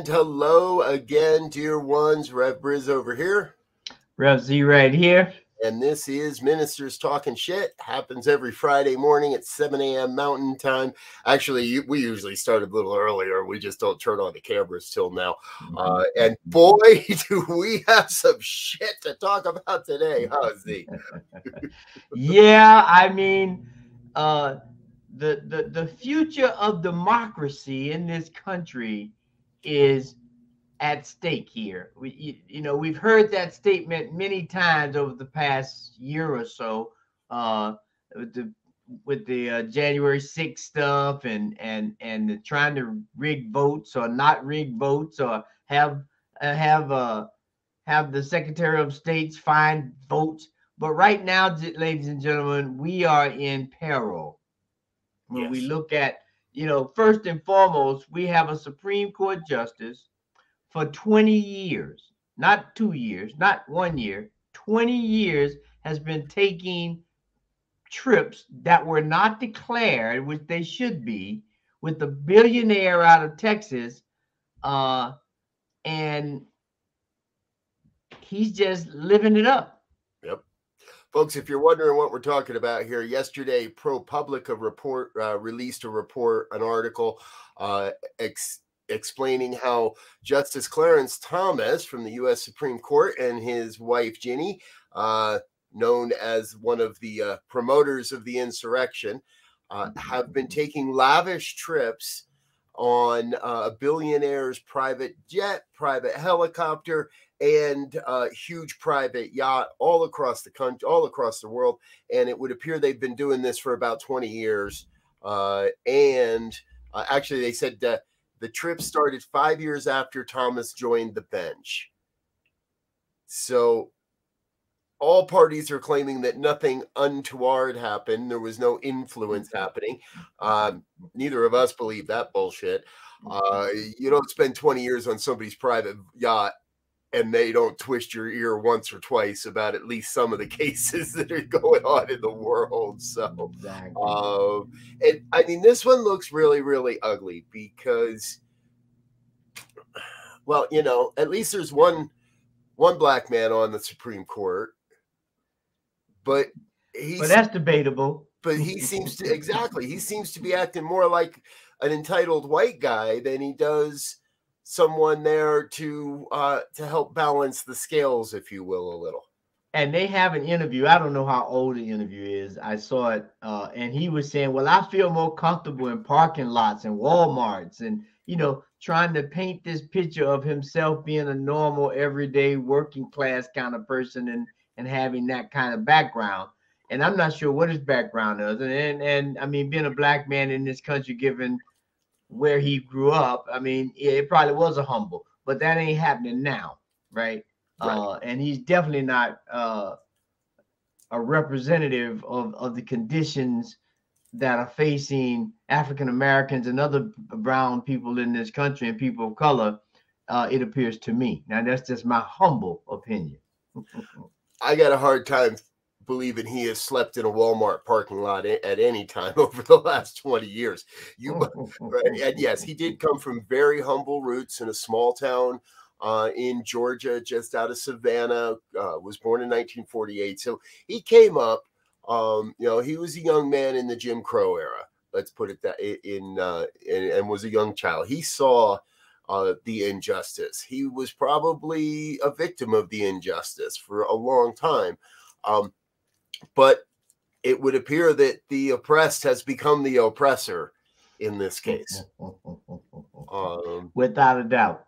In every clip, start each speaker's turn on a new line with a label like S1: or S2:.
S1: And hello again, dear ones. Rev Briz over here.
S2: Rev Z right here.
S1: And this is Ministers Talking Shit. Happens every Friday morning at 7 a.m. Mountain Time. Actually, we usually start a little earlier. We just don't turn on the cameras till now. Uh, and boy, do we have some shit to talk about today, huh, Z?
S2: yeah, I mean, uh, the, the, the future of democracy in this country is at stake here. We, you, you, know, we've heard that statement many times over the past year or so, uh, with the with the uh, January 6th stuff and and and trying to rig votes or not rig votes or have uh, have uh have the Secretary of State's find votes. But right now, ladies and gentlemen, we are in peril. When yes. we look at you know, first and foremost, we have a Supreme Court justice for 20 years, not two years, not one year, 20 years has been taking trips that were not declared, which they should be, with the billionaire out of Texas. Uh, and he's just living it up.
S1: Folks, if you're wondering what we're talking about here, yesterday ProPublica report uh, released a report, an article uh, ex- explaining how Justice Clarence Thomas from the U.S. Supreme Court and his wife Ginni, uh, known as one of the uh, promoters of the insurrection, uh, have been taking lavish trips on uh, a billionaire's private jet, private helicopter, and a huge private yacht all across the country, all across the world. And it would appear they've been doing this for about 20 years. Uh, and uh, actually, they said that the trip started five years after Thomas joined the bench. So all parties are claiming that nothing untoward happened. There was no influence mm-hmm. happening. Um, neither of us believe that bullshit. Uh, you don't spend 20 years on somebody's private yacht and they don't twist your ear once or twice about at least some of the cases that are going on in the world. So, exactly. uh, and I mean, this one looks really, really ugly because, well, you know, at least there's one one black man on the Supreme Court, but
S2: he's but that's debatable.
S1: But he seems to exactly he seems to be acting more like an entitled white guy than he does someone there to uh, to help balance the scales, if you will, a little.
S2: And they have an interview. I don't know how old the interview is. I saw it, uh, and he was saying, "Well, I feel more comfortable in parking lots and WalMarts, and you know, trying to paint this picture of himself being a normal, everyday, working class kind of person, and and having that kind of background." And I'm not sure what his background is, and and, and I mean, being a black man in this country, given where he grew up, I mean, it probably was a humble, but that ain't happening now, right? right. Uh, and he's definitely not uh, a representative of, of the conditions that are facing African Americans and other brown people in this country and people of color. Uh, it appears to me. Now, that's just my humble opinion.
S1: I got a hard time believing he has slept in a Walmart parking lot at any time over the last 20 years. You right? and yes, he did come from very humble roots in a small town uh, in Georgia, just out of Savannah. Uh, was born in 1948, so he came up Um, you know, he was a young man in the Jim Crow era. Let's put it that in, uh, in and was a young child. He saw uh, the injustice. He was probably a victim of the injustice for a long time. Um, but it would appear that the oppressed has become the oppressor in this case.
S2: Um, Without a doubt.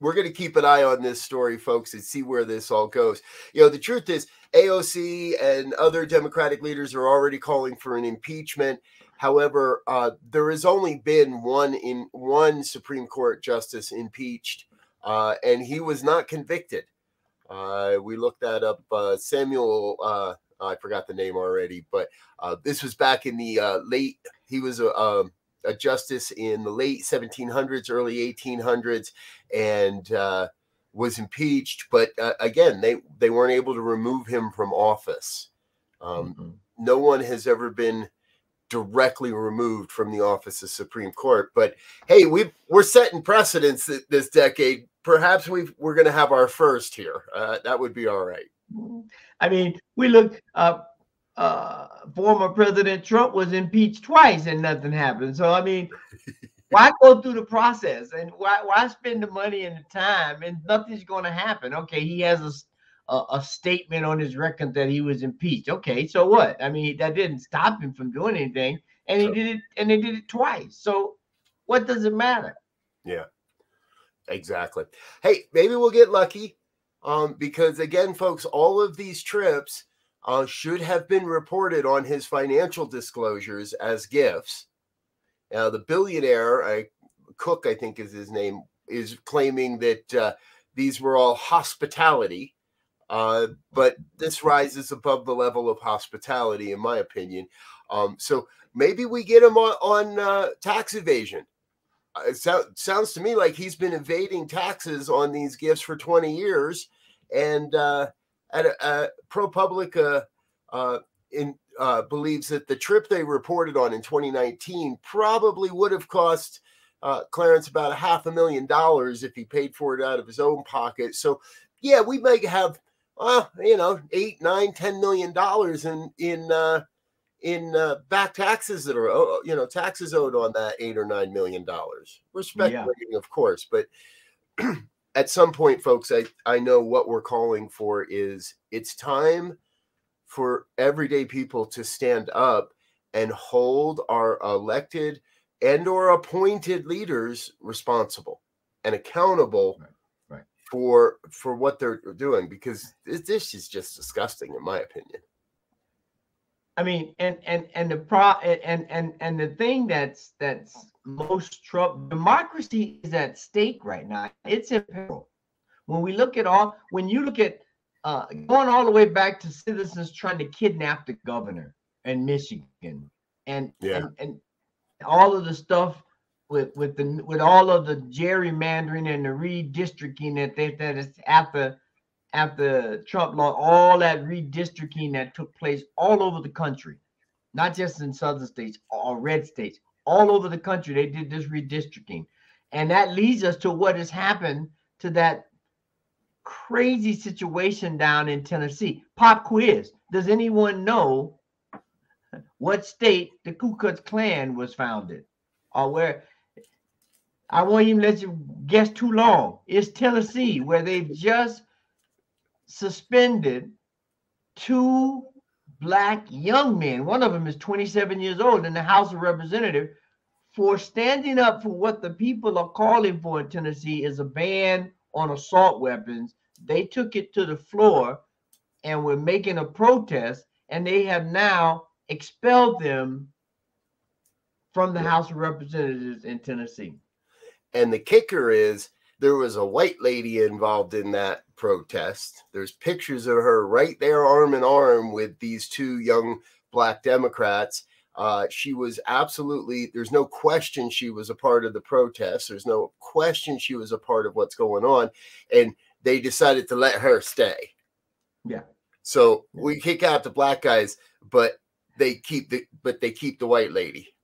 S1: We're going to keep an eye on this story, folks, and see where this all goes. You know, the truth is, AOC and other Democratic leaders are already calling for an impeachment. However, uh, there has only been one in one Supreme Court justice impeached, uh, and he was not convicted. Uh, we looked that up. Uh, Samuel, uh, I forgot the name already, but uh, this was back in the late. He was a, um, a, justice in the late 1700s, early 1800s, and was impeached. But again, they they weren't able to remove him from office. Um, mm-hmm. No one has ever been directly removed from the office of Supreme Court. But hey, we we're setting precedents this decade. Perhaps we we're going to have our first here. Uh, that would be all right.
S2: I mean, we look. Uh, uh, former President Trump was impeached twice and nothing happened. So I mean, why go through the process and why why spend the money and the time and nothing's going to happen? Okay, he has a a, a, statement on his record that he was impeached. Okay, so what? I mean, that didn't stop him from doing anything, and he did it, and they did it twice. So, what does it matter?
S1: Yeah, exactly. Hey, maybe we'll get lucky, um, because again, folks, all of these trips uh, should have been reported on his financial disclosures as gifts. Now, the billionaire, I, Cook, I think is his name, is claiming that uh, these were all hospitality uh, but this rises above the level of hospitality, in my opinion. Um, so maybe we get him on, on uh, tax evasion. Uh, it so, sounds to me like he's been evading taxes on these gifts for 20 years. And uh, at a, ProPublica uh, in, believes that the trip they reported on in 2019 probably would have cost uh, Clarence about a half a million dollars if he paid for it out of his own pocket. So, yeah, we may have well, you know, eight, nine, ten million dollars in in uh, in uh, back taxes that are you know taxes owed on that eight or nine million dollars. We're speculating, yeah. of course, but at some point, folks, I I know what we're calling for is it's time for everyday people to stand up and hold our elected and or appointed leaders responsible and accountable right for for what they're doing because this is just disgusting in my opinion
S2: i mean and and and the pro and and and the thing that's that's most trouble democracy is at stake right now it's in peril when we look at all when you look at uh going all the way back to citizens trying to kidnap the governor in michigan and yeah. and, and all of the stuff with with the with all of the gerrymandering and the redistricting that they, that is after after Trump law, all that redistricting that took place all over the country, not just in southern states or red states, all over the country. They did this redistricting, and that leads us to what has happened to that crazy situation down in Tennessee. Pop quiz: Does anyone know what state the Ku Klux Klan was founded, or where? I won't even let you guess too long. It's Tennessee, where they've just suspended two black young men. One of them is 27 years old in the House of Representatives for standing up for what the people are calling for in Tennessee is a ban on assault weapons. They took it to the floor and were making a protest, and they have now expelled them from the House of Representatives in Tennessee.
S1: And the kicker is there was a white lady involved in that protest. There's pictures of her right there, arm in arm with these two young black Democrats. Uh, she was absolutely, there's no question she was a part of the protest. There's no question she was a part of what's going on. And they decided to let her stay.
S2: Yeah.
S1: So we kick out the black guys, but they keep the but they keep the white lady.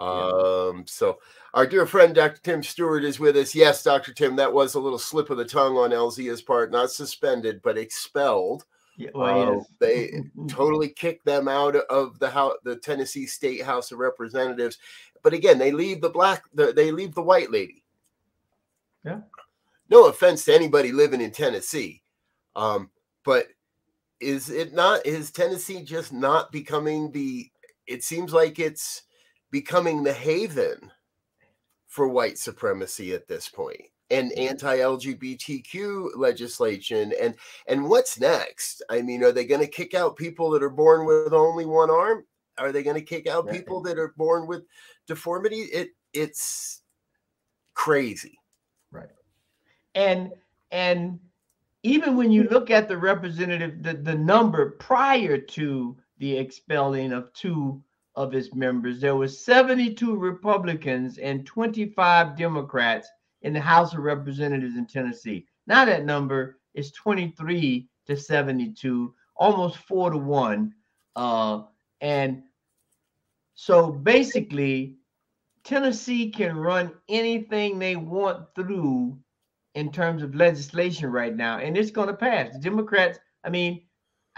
S1: Um, so our dear friend Dr. Tim Stewart is with us. Yes, Dr. Tim, that was a little slip of the tongue on Elzia's part, not suspended, but expelled.
S2: Yeah, well,
S1: Uh,
S2: yes.
S1: they totally kicked them out of the house, the Tennessee State House of Representatives. But again, they leave the black, the, they leave the white lady.
S2: Yeah.
S1: No offense to anybody living in Tennessee, um, but is it not? Is Tennessee just not becoming the? It seems like it's becoming the haven for white supremacy at this point and mm-hmm. anti-LGBTQ legislation and and what's next? I mean, are they going to kick out people that are born with only one arm? Are they going to kick out people that are born with deformity? It it's crazy.
S2: Right. And and even when you hmm. look at the representative, the, the number prior to the expelling of two of its members, there were 72 Republicans and 25 Democrats in the House of Representatives in Tennessee. Now that number is 23 to 72, almost four to one. Uh, and so basically, Tennessee can run anything they want through in terms of legislation right now, and it's going to pass. The Democrats, I mean,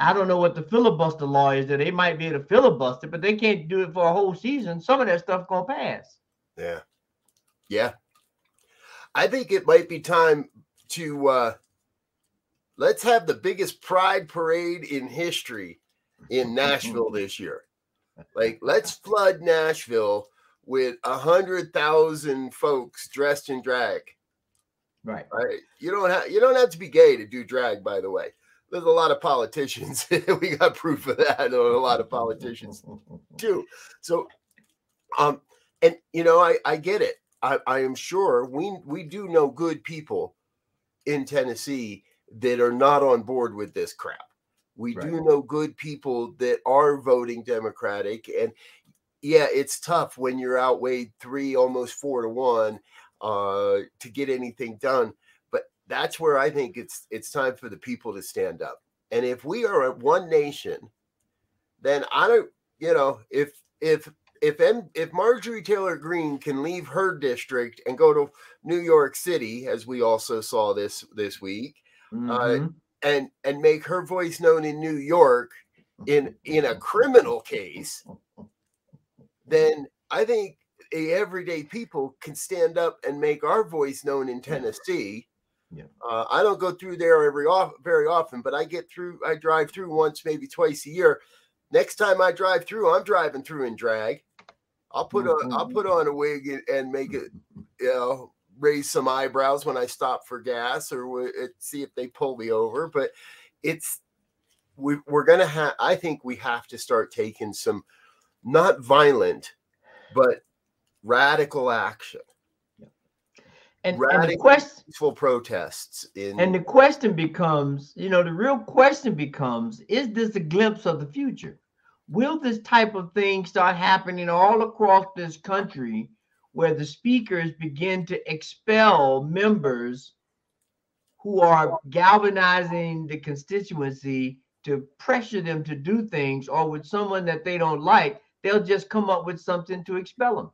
S2: I don't know what the filibuster law is that they might be able to filibuster, but they can't do it for a whole season. Some of that stuff going to pass.
S1: Yeah. Yeah. I think it might be time to uh let's have the biggest pride parade in history in Nashville this year. Like let's flood Nashville with a hundred thousand folks dressed in drag.
S2: Right.
S1: Right. You don't have you don't have to be gay to do drag, by the way. There's a lot of politicians. we got proof of that. A lot of politicians too. So, um, and you know, I I get it. I I am sure we we do know good people in Tennessee that are not on board with this crap. We do know good people that are voting Democratic, and yeah, it's tough when you're outweighed three, almost four to one, uh, to get anything done. That's where I think it's it's time for the people to stand up. And if we are a one nation, then I don't, you know, if if if M, if Marjorie Taylor Greene can leave her district and go to New York City, as we also saw this this week,
S2: Mhm.
S1: and and make her voice known in New York in in a criminal case, then I think everyday people can stand up and make our voice known in Tennessee.
S2: Yeah.
S1: Uh, I don't go through there every off very often, but I get through. I drive through once, maybe twice a year. Next time I drive through, I'm driving through in drag. I'll put on I'll put on a wig and, make it, you know, raise some eyebrows when I stop for gas or see if they pull me over. But it's we, we're gonna have. I think we have to start taking some not violent, but radical action,
S2: And, and the question
S1: peaceful protests. In
S2: and the question becomes, you know, the real question becomes, is this a glimpse of the future? Will this type of thing start happening all across this country where the speakers begin to expel members who are galvanizing the constituency to pressure them to do things or with someone that they don't like, they'll just come up with something to expel them.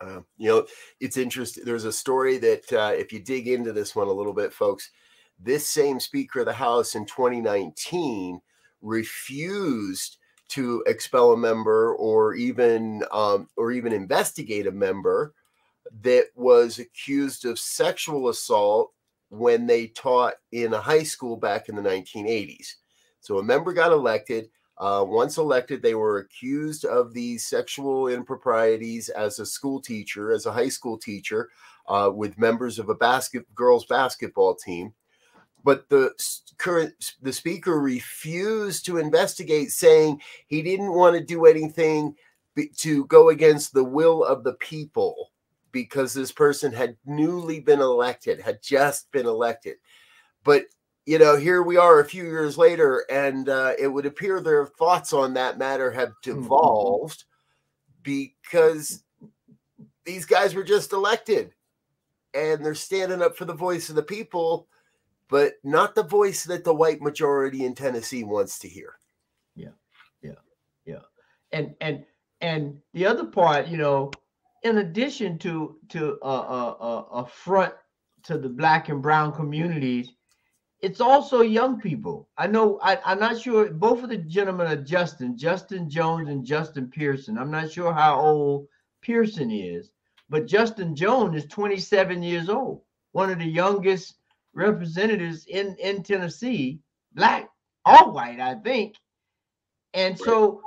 S1: Uh, you know, it's interesting. There's a story that uh, if you dig into this one a little bit, folks, this same Speaker of the House in 2019 refused to expel a member or even um, or even investigate a member that was accused of sexual assault when they taught in a high school back in the 1980s. So a member got elected. Uh, once elected, they were accused of these sexual improprieties as a school teacher, as a high school teacher, uh, with members of a basket girls basketball team. But the current the speaker refused to investigate, saying he didn't want to do anything to go against the will of the people because this person had newly been elected, had just been elected. But you know, here we are a few years later, and uh, it would appear their thoughts on that matter have hmm. devolved because these guys were just elected and they're standing up for the voice of the people, but not the voice that the white majority in Tennessee wants to hear. Yeah, yeah, yeah.
S2: And and and the other part you know in addition to to a, a, a, a front to the black and brown communities it's also young people. I know I, I'm not sure both of the gentlemen are Justin, Justin Jones and Justin Pearson. I'm not sure how old Pearson is, but Justin Jones is 27 years old, one of the youngest representatives in, in Tennessee, black, all white, I think. And so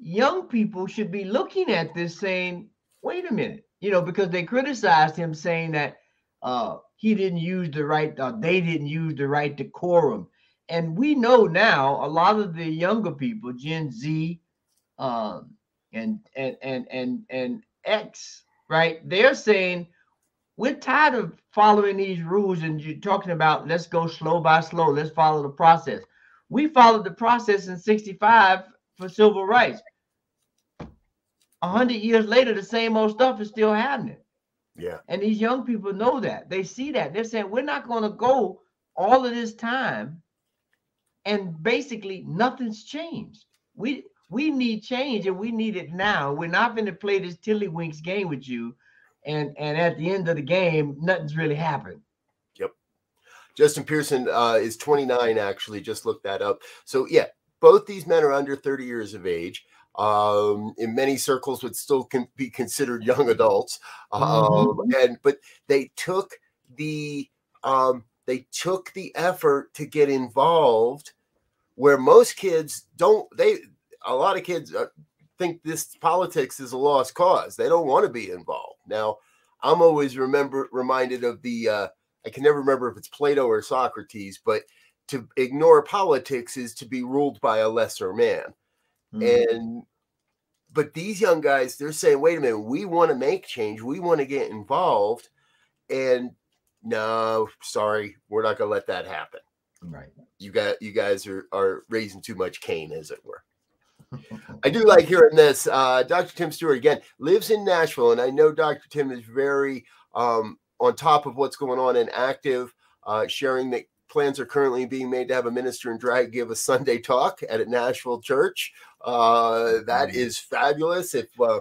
S2: young people should be looking at this saying, wait a minute, you know, because they criticized him saying that uh, he didn't use the right, uh, they didn't use the right decorum. And we know now a lot of the younger people, Gen Z, um, and and and and and X, right? They're saying we're tired of following these rules, and you're talking about let's go slow by slow, let's follow the process. We followed the process in '65 for civil rights. A hundred years later, the same old stuff is still happening.
S1: Yeah.
S2: And these young people know that. They see that. They're saying, we're not going to go all of this time and basically nothing's changed. We we need change and we need it now. We're not going to play this tiddlywinks game with you. And and at the end of the game, nothing's really happened.
S1: Yep. Justin Pearson uh, is 29, actually, just looked that up. So yeah, both these men are under 30 years of age um, in many circles would still can be considered young adults. Um, mm-hmm. and but they took the um, they took the effort to get involved where most kids don't they a lot of kids uh, think this politics is a lost cause they don't want to be involved now i'm always remember reminded of the uh, i can never remember if it's plato or socrates but to ignore politics is to be ruled by a lesser man Mm-hmm. And but these young guys, they're saying, wait a minute, we want to make change, we want to get involved. And no, sorry, we're not gonna let that happen.
S2: Right.
S1: You got you guys are are raising too much Cain, as it were. I do like hearing this. Uh, Dr. Tim Stewart again lives in Nashville, and I know Dr. Tim is very um, on top of what's going on and active, uh, sharing that plans are currently being made to have a minister in drag give a Sunday talk at a Nashville church. Uh, that is fabulous. If uh,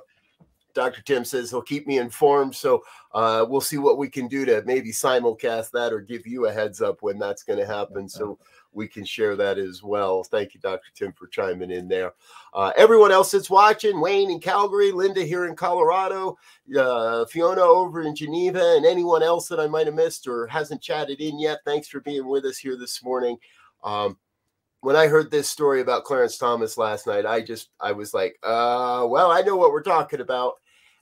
S1: Dr. Tim says he'll keep me informed, so uh, we'll see what we can do to maybe simulcast that or give you a heads up when that's going to happen. So we can share that as well. Thank you, Dr. Tim, for chiming in there. Uh, everyone else that's watching, Wayne in Calgary, Linda here in Colorado, uh, Fiona over in Geneva, and anyone else that I might have missed or hasn't chatted in yet, thanks for being with us here this morning. Um, when I heard this story about Clarence Thomas last night, I just I was like, uh, well, I know what we're talking about.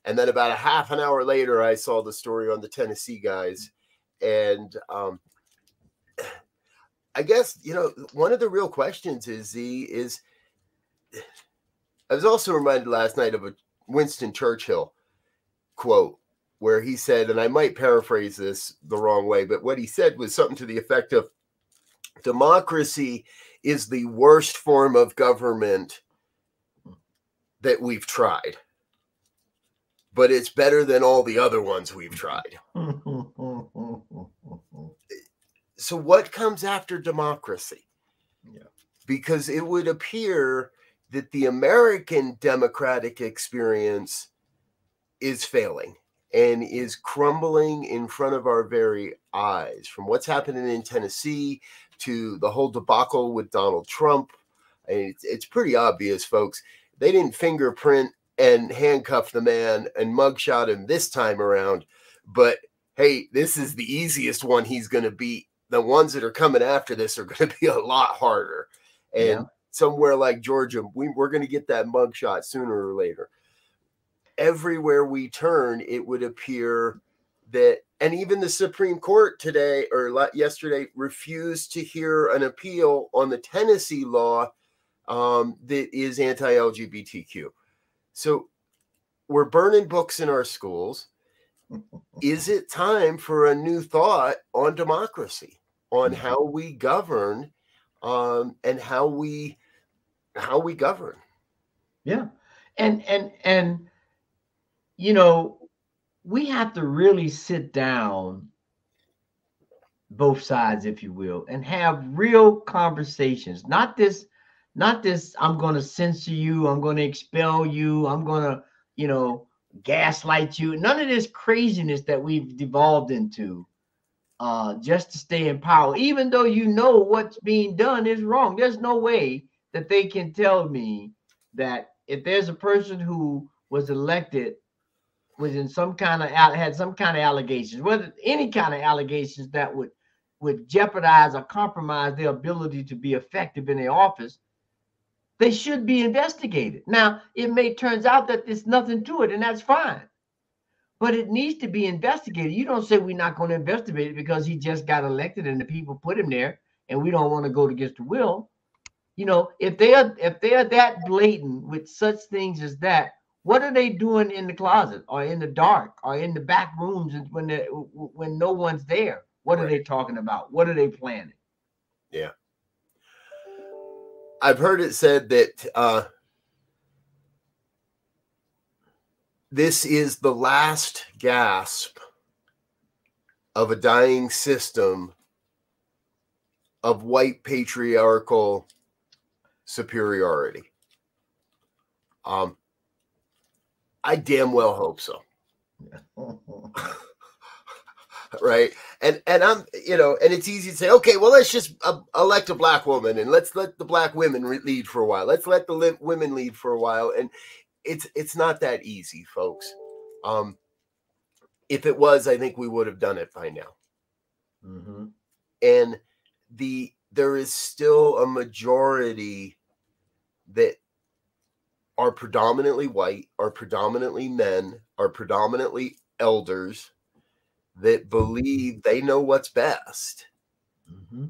S1: And then about a half an hour later, I saw the story on the Tennessee guys, and um, I guess you know one of the real questions is the is I was also reminded last night of a Winston Churchill quote where he said, and I might paraphrase this the wrong way, but what he said was something to the effect of democracy is the worst form of government that we've tried. But it's better than all the other ones we've tried. so what comes after democracy?
S2: Yeah.
S1: Because it would appear that the American democratic experience is failing and is crumbling in front of our very eyes from what's happening in Tennessee to the whole debacle with Donald Trump. It's, it's pretty obvious, folks. They didn't fingerprint and handcuff the man and mugshot him this time around, but hey, this is the easiest one he's going to beat the ones that are coming after this are going to be a lot harder. And yeah. somewhere like Georgia, we, we're going to get that mugshot sooner or later. Everywhere we turn, it would appear that, and even the Supreme Court today or yesterday refused to hear an appeal on the Tennessee law um, that is anti LGBTQ. So we're burning books in our schools. is it time for a new thought on democracy? On mm-hmm. how we govern um, and how we how we govern.
S2: Yeah, and and and you know we have to really sit down both sides if you will and have real conversations not this not this i'm going to censor you i'm going to expel you i'm going to you know gaslight you none of this craziness that we've devolved into uh, just to stay in power, even though you know what's being done is wrong. There's no way that they can tell me that if there's a person who was elected was in some kind of had some kind of allegations, whether any kind of allegations that would would jeopardize or compromise their ability to be effective in their office, they should be investigated. Now, it may turns out that there's nothing to it, and that's fine. But it needs to be investigated. You don't say we're not going to investigate it because he just got elected and the people put him there, and we don't want to go against the will. You know, if they are if they are that blatant with such things as that, what are they doing in the closet or in the dark or in the back rooms when they, when no one's there? What right. are they talking about? What are they planning?
S1: Yeah. I've heard it said that uh, this is the last gasp of a dying system of white patriarchal superiority. Um, I damn well hope so. right and and i'm you know and it's easy to say okay well let's just uh, elect a black woman and let's let the black women re- lead for a while let's let the li- women lead for a while and it's it's not that easy folks um if it was i think we would have done it by now mm-hmm. and the there is still a majority that are predominantly white are predominantly men are predominantly elders that believe they know what's best. Mm-hmm.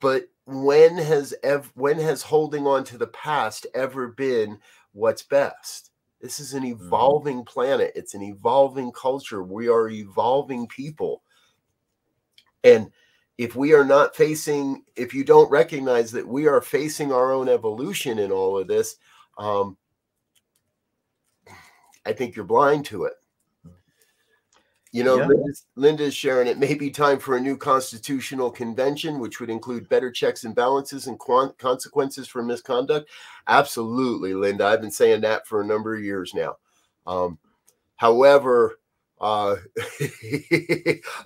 S1: But when has ev- when has holding on to the past ever been what's best? This is an mm-hmm. evolving mm-hmm. planet. It's an evolving culture. We are evolving people. And if we are not facing, if you don't recognize that we are facing our own evolution in all of this, um, I think you're blind to it. You know, yeah. Linda's, Linda's sharing it may be time for a new constitutional convention, which would include better checks and balances and consequences for misconduct. Absolutely, Linda. I've been saying that for a number of years now. Um, however, uh,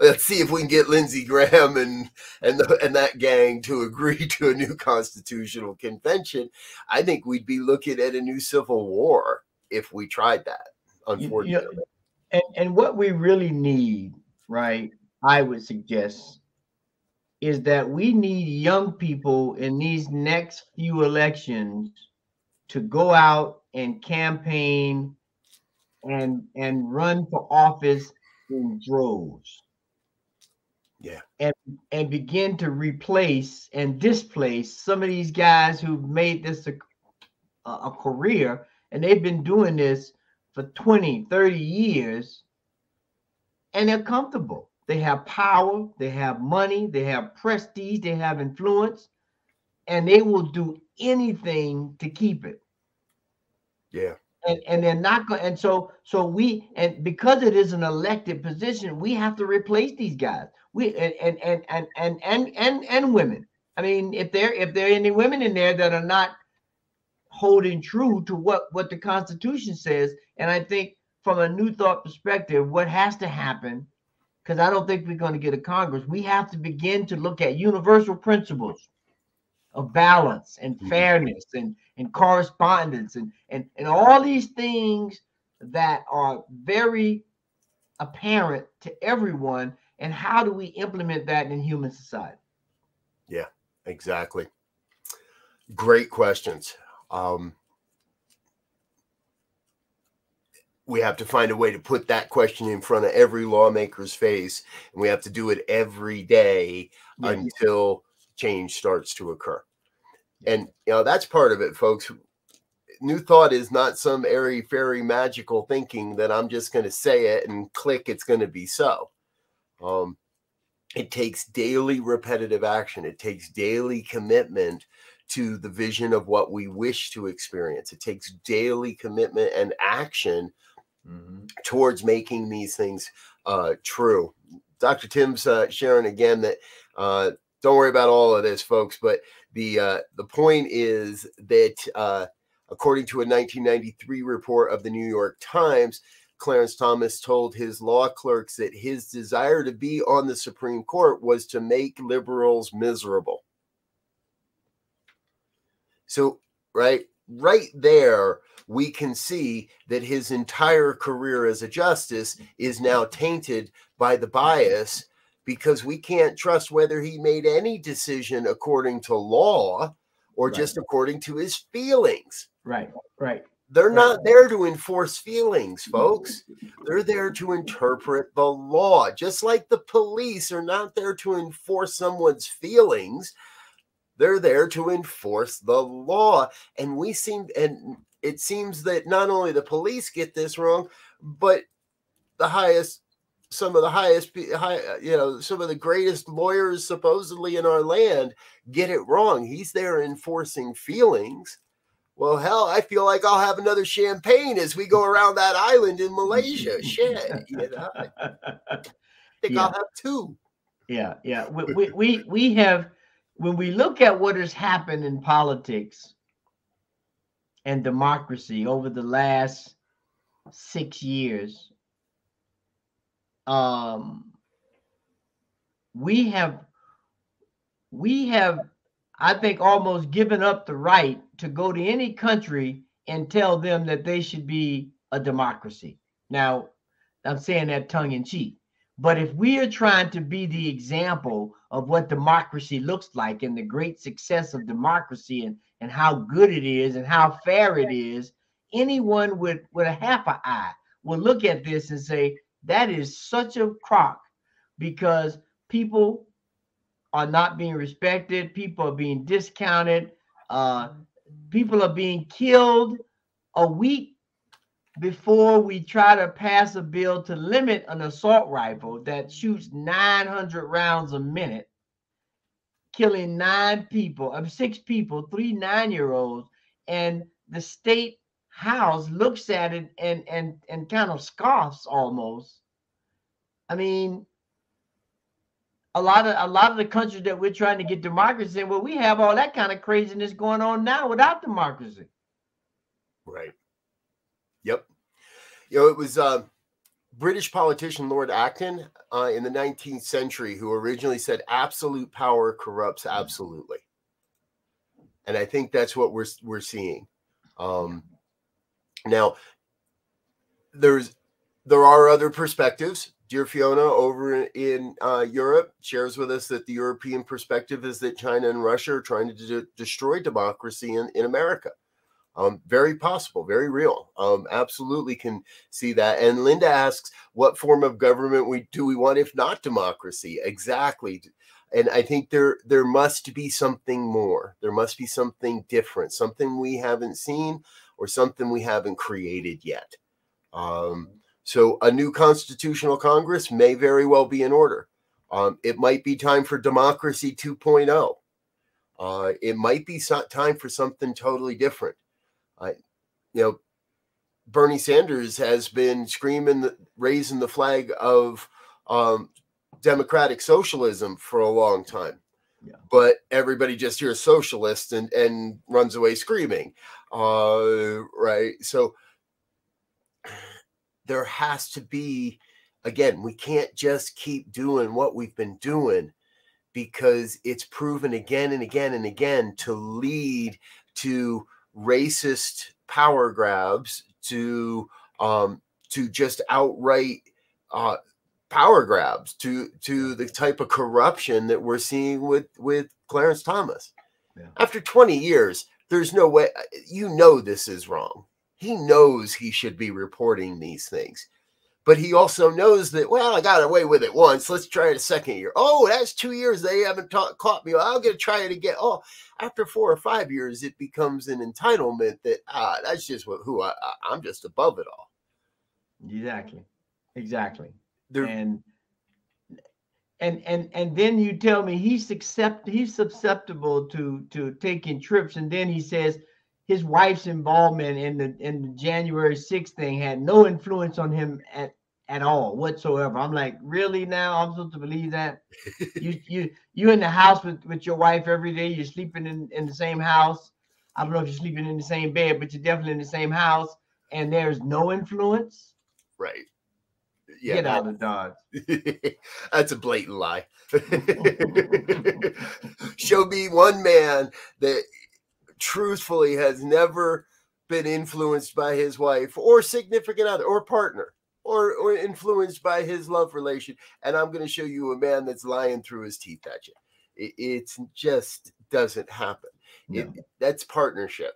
S1: let's see if we can get Lindsey Graham and and the, and that gang to agree to a new constitutional convention. I think we'd be looking at a new civil war if we tried that. Unfortunately. You, you know,
S2: and, and what we really need, right, I would suggest, is that we need young people in these next few elections to go out and campaign and and run for office in droves.
S1: Yeah.
S2: And and begin to replace and displace some of these guys who've made this a, a career and they've been doing this for 20, 30 years, and they're comfortable. They have power, they have money, they have prestige, they have influence, and they will do anything to keep it.
S1: Yeah.
S2: And, and they're not going and so so we and because it is an elected position we have to replace these guys we and and and and and and and, and women i mean if there if there are any women in there that are not holding true to what what the Constitution says. And I think from a new thought perspective, what has to happen, because I don't think we're going to get a Congress, we have to begin to look at universal principles of balance and mm-hmm. fairness and, and correspondence and, and, and all these things that are very apparent to everyone. And how do we implement that in human society?
S1: Yeah, exactly. Great questions. Um, we have to find a way to put that question in front of every lawmaker's face, and we have to do it every day yes. until change starts to occur. And you know that's part of it, folks. New thought is not some airy fairy magical thinking that I'm just going to say it and click, it's going to be so. Um, it takes daily repetitive action. It takes daily commitment to the vision of what we wish to experience. It takes daily commitment and action mm-hmm. towards making these things uh, true. Dr. Tim's uh, sharing again that uh, don't worry about all of this, folks, but the uh, the point is that uh, according to a 1993 report of the New York Times, Clarence Thomas told his law clerks that his desire to be on the Supreme Court was to make liberals miserable. So, right, right there, we can see that his entire career as a justice is now tainted by the bias because we can't trust whether he made any decision according to law or right. just according to his feelings.
S2: Right, right.
S1: They're right. not there to enforce feelings, folks. They're there to interpret the law. Just like the police are not there to enforce someone's feelings, they're there to enforce the law. And we seem, and it seems that not only the police get this wrong, but the highest some of the highest high, uh, you know some of the greatest lawyers supposedly in our land get it wrong. He's there enforcing feelings. Well hell i feel like i'll have another champagne as we go around that island in malaysia. Shit you know i think yeah. i'll have two.
S2: Yeah yeah. We, we we we have when we look at what has happened in politics and democracy over the last six years um, we have we have I think almost given up the right to go to any country and tell them that they should be a democracy. Now, I'm saying that tongue in cheek. But if we are trying to be the example of what democracy looks like and the great success of democracy and, and how good it is and how fair it is, anyone with, with a half an eye will look at this and say, that is such a crock because people are not being respected, people are being discounted, uh, people are being killed a week before we try to pass a bill to limit an assault rifle that shoots 900 rounds a minute, killing nine people, of six people, three nine-year-olds, and the state house looks at it and and and kind of scoffs almost. I mean, a lot of a lot of the countries that we're trying to get democracy in, well, we have all that kind of craziness going on now without democracy.
S1: Right. Yep. You know, it was uh, British politician Lord Acton uh, in the 19th century who originally said absolute power corrupts absolutely. And I think that's what we're we're seeing. Um, now, there's there are other perspectives. Dear Fiona, over in uh, Europe, shares with us that the European perspective is that China and Russia are trying to de- destroy democracy in, in America. Um, very possible, very real. Um, absolutely can see that. And Linda asks, what form of government we do we want if not democracy? Exactly. And I think there there must be something more. There must be something different, something we haven't seen, or something we haven't created yet. Um, so a new constitutional Congress may very well be in order. Um, it might be time for democracy 2.0. Uh, it might be so- time for something totally different. Uh, you know, Bernie Sanders has been screaming, the, raising the flag of um, democratic socialism for a long time. Yeah. But everybody just hears socialist and, and runs away screaming. Uh, right. So there has to be, again, we can't just keep doing what we've been doing because it's proven again and again and again to lead to racist power grabs, to um, to just outright uh, power grabs, to to the type of corruption that we're seeing with with Clarence Thomas. Yeah. After 20 years, there's no way you know this is wrong he knows he should be reporting these things. But he also knows that, well, I got away with it once. Let's try it a second year. Oh, that's two years. They haven't caught me. I'll get to try it again. Oh, after four or five years, it becomes an entitlement that, ah, that's just what, who I, I, am just above it all.
S2: Exactly. Exactly. And, and, and, and then you tell me he's accept, he's susceptible to, to taking trips. And then he says, his wife's involvement in the in the January 6th thing had no influence on him at at all whatsoever. I'm like, really now? I'm supposed to believe that? you you you in the house with, with your wife every day, you're sleeping in, in the same house. I don't know if you're sleeping in the same bed, but you're definitely in the same house, and there's no influence.
S1: Right.
S2: Yeah, Get out of Dodge.
S1: that's a blatant lie. Show me one man that truthfully has never been influenced by his wife or significant other or partner or, or influenced by his love relation. And I'm going to show you a man that's lying through his teeth at you. It it's just doesn't happen. No. It, that's partnership.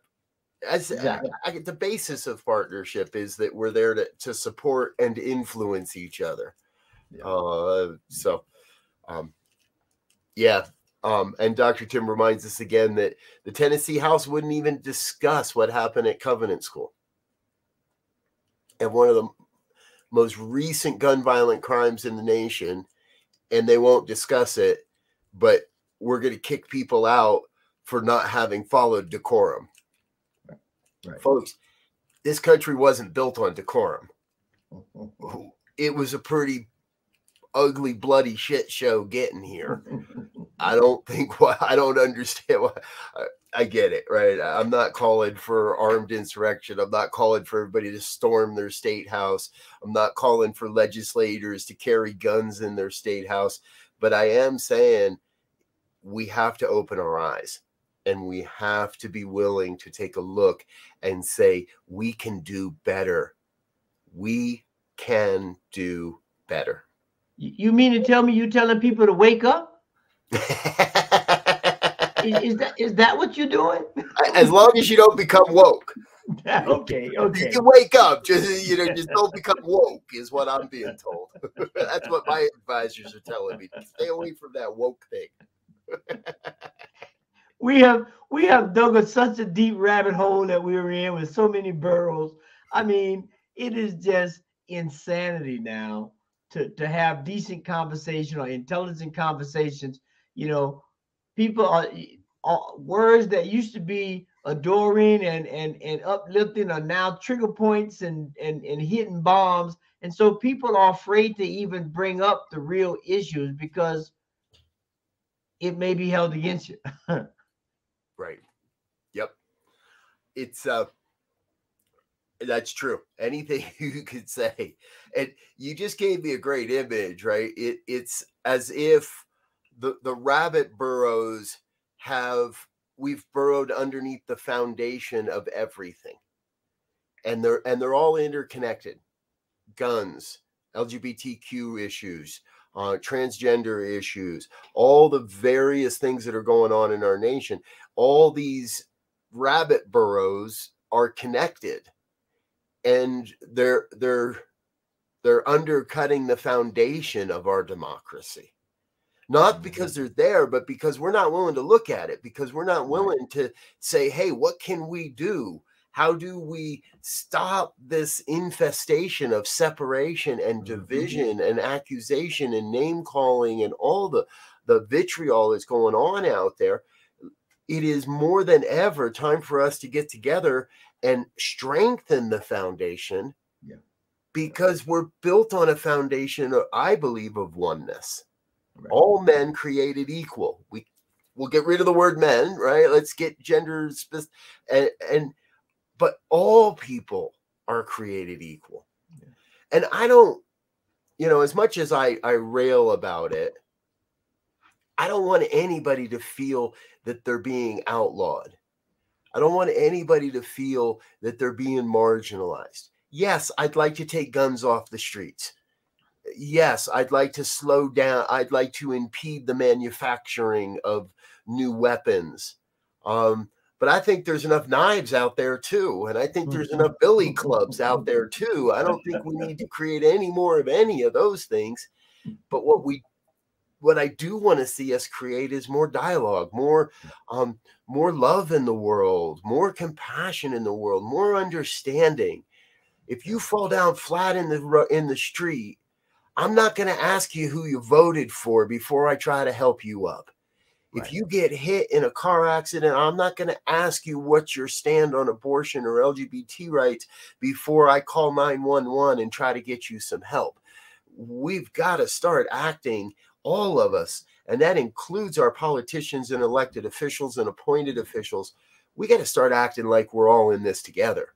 S1: As exactly. I, I, the basis of partnership is that we're there to, to support and influence each other. Yeah. Uh, so, um, yeah. Um, and Dr. Tim reminds us again that the Tennessee House wouldn't even discuss what happened at Covenant School. And one of the most recent gun violent crimes in the nation, and they won't discuss it, but we're going to kick people out for not having followed decorum. Right. Folks, this country wasn't built on decorum. It was a pretty ugly, bloody shit show getting here. I don't think why I don't understand why. I get it, right? I'm not calling for armed insurrection. I'm not calling for everybody to storm their state house. I'm not calling for legislators to carry guns in their state house. But I am saying we have to open our eyes and we have to be willing to take a look and say, we can do better. We can do better.
S2: You mean to tell me you're telling people to wake up? Is, is, that is that what you're doing?
S1: As long as you don't become woke.
S2: okay, okay.
S1: You can wake up, just you know, just don't become woke, is what I'm being told. That's what my advisors are telling me. Stay away from that woke thing.
S2: we have we have dug a, such a deep rabbit hole that we were in with so many burrows. I mean, it is just insanity now to to have decent conversation or intelligent conversations. You know, people are, are words that used to be adoring and and and uplifting are now trigger points and and and hitting bombs. And so people are afraid to even bring up the real issues because it may be held against you.
S1: Right. Yep. It's uh that's true. Anything you could say. And you just gave me a great image right? It it's as if the the rabbit burrows have we've burrowed underneath the foundation of everything. And they're and they're all interconnected. Guns lgbtq issues uh, transgender issues all the various things that are going on in our nation. All these rabbit burrows are connected. And they're they're they're undercutting the foundation of our democracy not mm-hmm. because they're there, but because we're not willing to look at it, because we're not willing to say, hey, what can we do? How do we stop this infestation of separation and mm-hmm. division and accusation and name calling and all the, the vitriol that's going on out there? It is more than ever time for us to get together and strengthen the foundation yeah. because we're built on a foundation, I believe, of oneness. Right. All men created equal. We we'll get rid of the word men, right? Let's get gender specific and, and but all people are created equal. Yeah. And I don't, you know, as much as I I rail about it, I don't want anybody to feel that they're being outlawed. I don't want anybody to feel that they're being marginalized. Yes, I'd like to take guns off the streets yes, I'd like to slow down, I'd like to impede the manufacturing of new weapons. Um, but I think there's enough knives out there too. And I think there's enough billy clubs out there too. I don't think we need to create any more of any of those things. But what we what I do want to see us create is more dialogue, more um, more love in the world, more compassion in the world, more understanding. If you fall down flat in the in the street I'm not going to ask you who you voted for before I try to help you up. Right. If you get hit in a car accident, I'm not going to ask you what's your stand on abortion or LGBT rights before I call 911 and try to get you some help. We've got to start acting, all of us, and that includes our politicians and elected officials and appointed officials. We got to start acting like we're all in this together.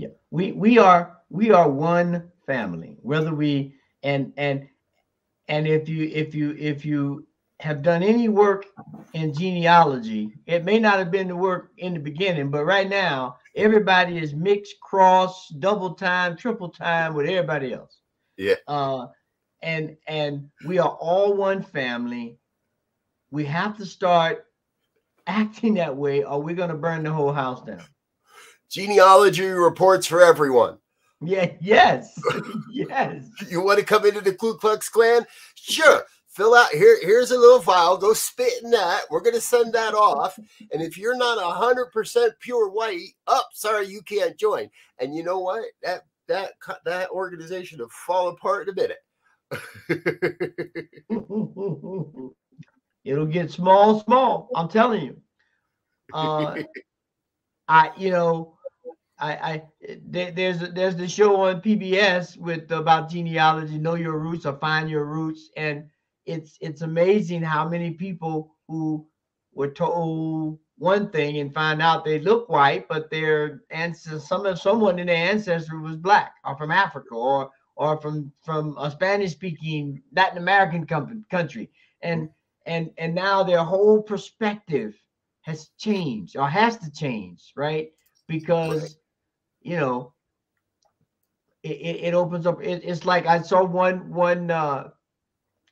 S2: Yeah, we we are we are one family. Whether we and and and if you if you if you have done any work in genealogy, it may not have been the work in the beginning, but right now everybody is mixed, cross, double time, triple time with everybody else.
S1: Yeah.
S2: Uh, and and we are all one family. We have to start acting that way, or we're gonna burn the whole house down.
S1: Genealogy reports for everyone.
S2: Yeah, yes, yes.
S1: You want to come into the Ku Klux Klan? Sure. Fill out here. Here's a little file. Go spit in that. We're gonna send that off. And if you're not a hundred percent pure white, up, oh, sorry, you can't join. And you know what? That that that organization will fall apart in a minute.
S2: It'll get small, small. I'm telling you. Uh, I, you know, I, I there, there's there's the show on PBS with about genealogy, know your roots or find your roots, and it's it's amazing how many people who were told one thing and find out they look white, but their ancestors, some someone in their ancestry was black or from Africa or or from from a Spanish speaking Latin American country, and and and now their whole perspective has changed or has to change, right? Because you know, it, it, opens up. It, it's like I saw one one uh,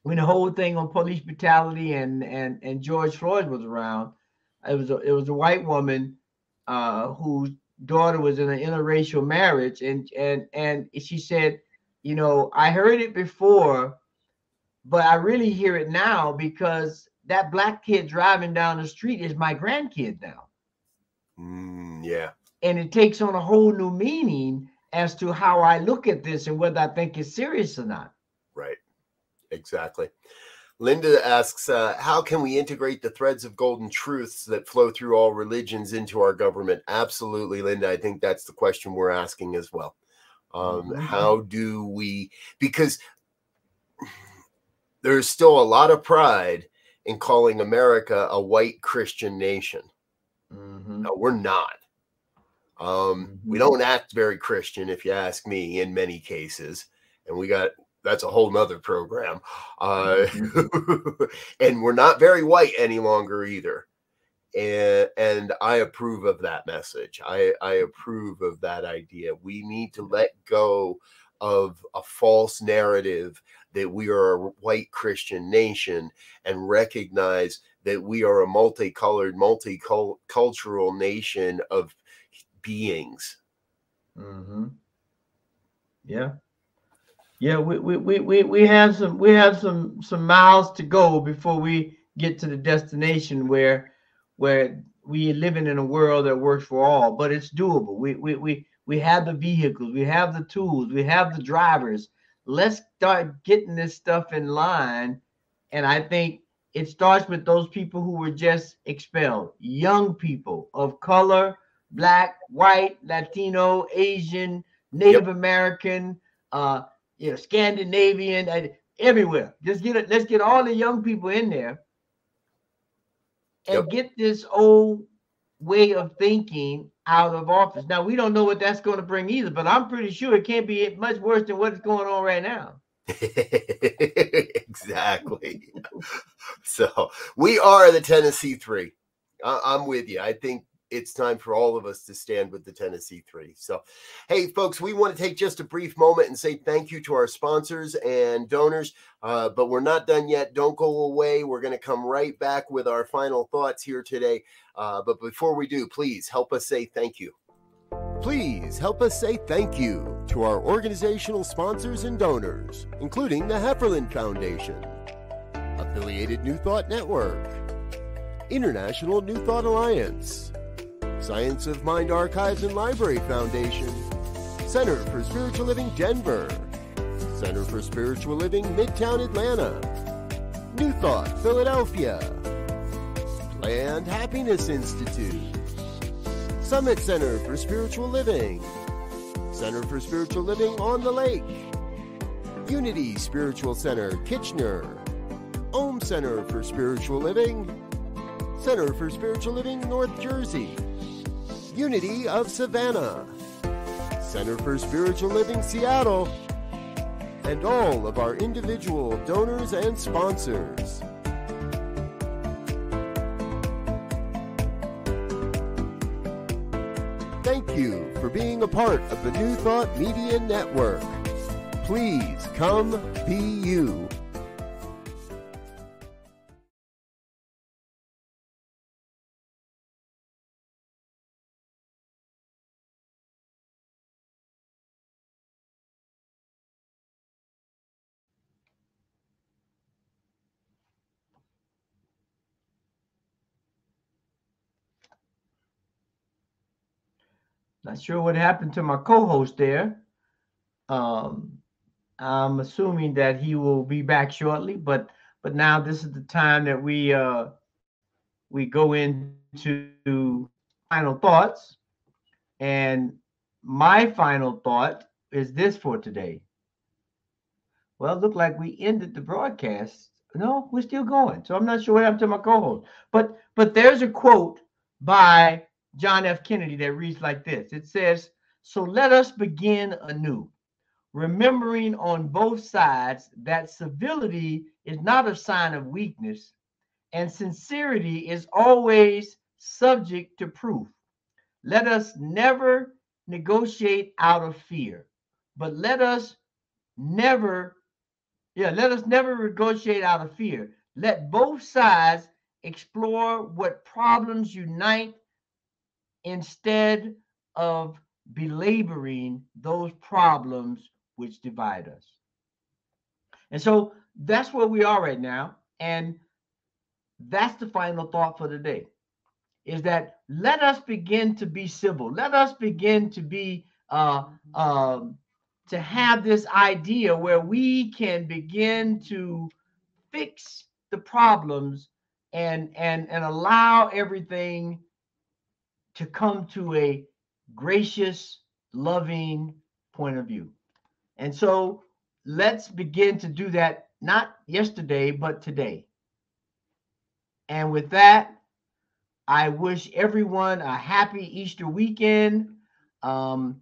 S2: when the whole thing on police brutality and and and George Floyd was around. It was a, it was a white woman uh, whose daughter was in an interracial marriage, and and and she said, you know, I heard it before, but I really hear it now because that black kid driving down the street is my grandkid now.
S1: Mm, yeah
S2: and it takes on a whole new meaning as to how I look at this and whether I think it's serious or not.
S1: Right. Exactly. Linda asks, uh, how can we integrate the threads of golden truths that flow through all religions into our government? Absolutely, Linda. I think that's the question we're asking as well. Um, mm-hmm. How do we, because there's still a lot of pride in calling America a white Christian nation. Mm-hmm. No, we're not. Um, we mm-hmm. don't act very Christian, if you ask me, in many cases. And we got that's a whole nother program. Uh, mm-hmm. and we're not very white any longer either. And, and I approve of that message. I, I approve of that idea. We need to let go of a false narrative that we are a white Christian nation and recognize that we are a multicolored, multicultural nation of beings.
S2: Mm-hmm. Yeah. Yeah, we, we, we, we, we have some we have some some miles to go before we get to the destination where where we living in a world that works for all, but it's doable. We we we we have the vehicles, we have the tools, we have the drivers. Let's start getting this stuff in line. And I think it starts with those people who were just expelled, young people of color, black, white, Latino, Asian, Native yep. American, uh, you know, Scandinavian, and everywhere. Just get it. Let's get all the young people in there and yep. get this old way of thinking out of office. Now we don't know what that's going to bring either, but I'm pretty sure it can't be much worse than what's going on right now.
S1: exactly. so we are the Tennessee Three. I- I'm with you. I think it's time for all of us to stand with the Tennessee Three. So, hey, folks, we want to take just a brief moment and say thank you to our sponsors and donors. Uh, but we're not done yet. Don't go away. We're going to come right back with our final thoughts here today. Uh, but before we do, please help us say thank you. Please help us say thank you to our organizational sponsors and donors, including the Hefferland Foundation, Affiliated New Thought Network, International New Thought Alliance. Science of Mind Archives and Library Foundation, Center for Spiritual Living Denver, Center for Spiritual Living Midtown Atlanta, New Thought Philadelphia, Planned Happiness Institute, Summit Center for Spiritual Living, Center for Spiritual Living on the Lake, Unity Spiritual Center Kitchener, Om Center for Spiritual Living, Center for Spiritual Living North Jersey, Unity of Savannah, Center for Spiritual Living Seattle, and all of our individual donors and sponsors. Thank you for being a part of the New Thought Media Network. Please come be you.
S2: Not sure what happened to my co-host there. Um, I'm assuming that he will be back shortly, but but now this is the time that we uh, we go into final thoughts, and my final thought is this for today. Well, it looked like we ended the broadcast. No, we're still going. So I'm not sure what happened to my co-host. But but there's a quote by John F. Kennedy that reads like this It says, So let us begin anew, remembering on both sides that civility is not a sign of weakness, and sincerity is always subject to proof. Let us never negotiate out of fear, but let us never, yeah, let us never negotiate out of fear. Let both sides explore what problems unite instead of belaboring those problems which divide us. And so that's where we are right now. And that's the final thought for today is that let us begin to be civil. Let us begin to be, uh, um, to have this idea where we can begin to fix the problems and and and allow everything to come to a gracious, loving point of view. And so let's begin to do that, not yesterday, but today. And with that, I wish everyone a happy Easter weekend. Um,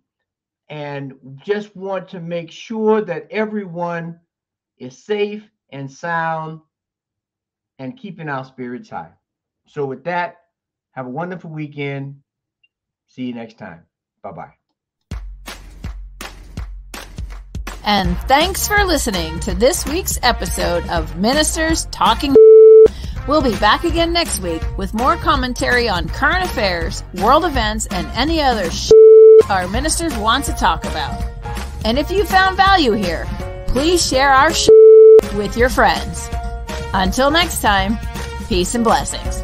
S2: and just want to make sure that everyone is safe and sound and keeping our spirits high. So, with that, have a wonderful weekend. See you next time. Bye bye.
S3: And thanks for listening to this week's episode of Ministers Talking. We'll be back again next week with more commentary on current affairs, world events, and any other sh- our ministers want to talk about. And if you found value here, please share our sh- with your friends. Until next time, peace and blessings.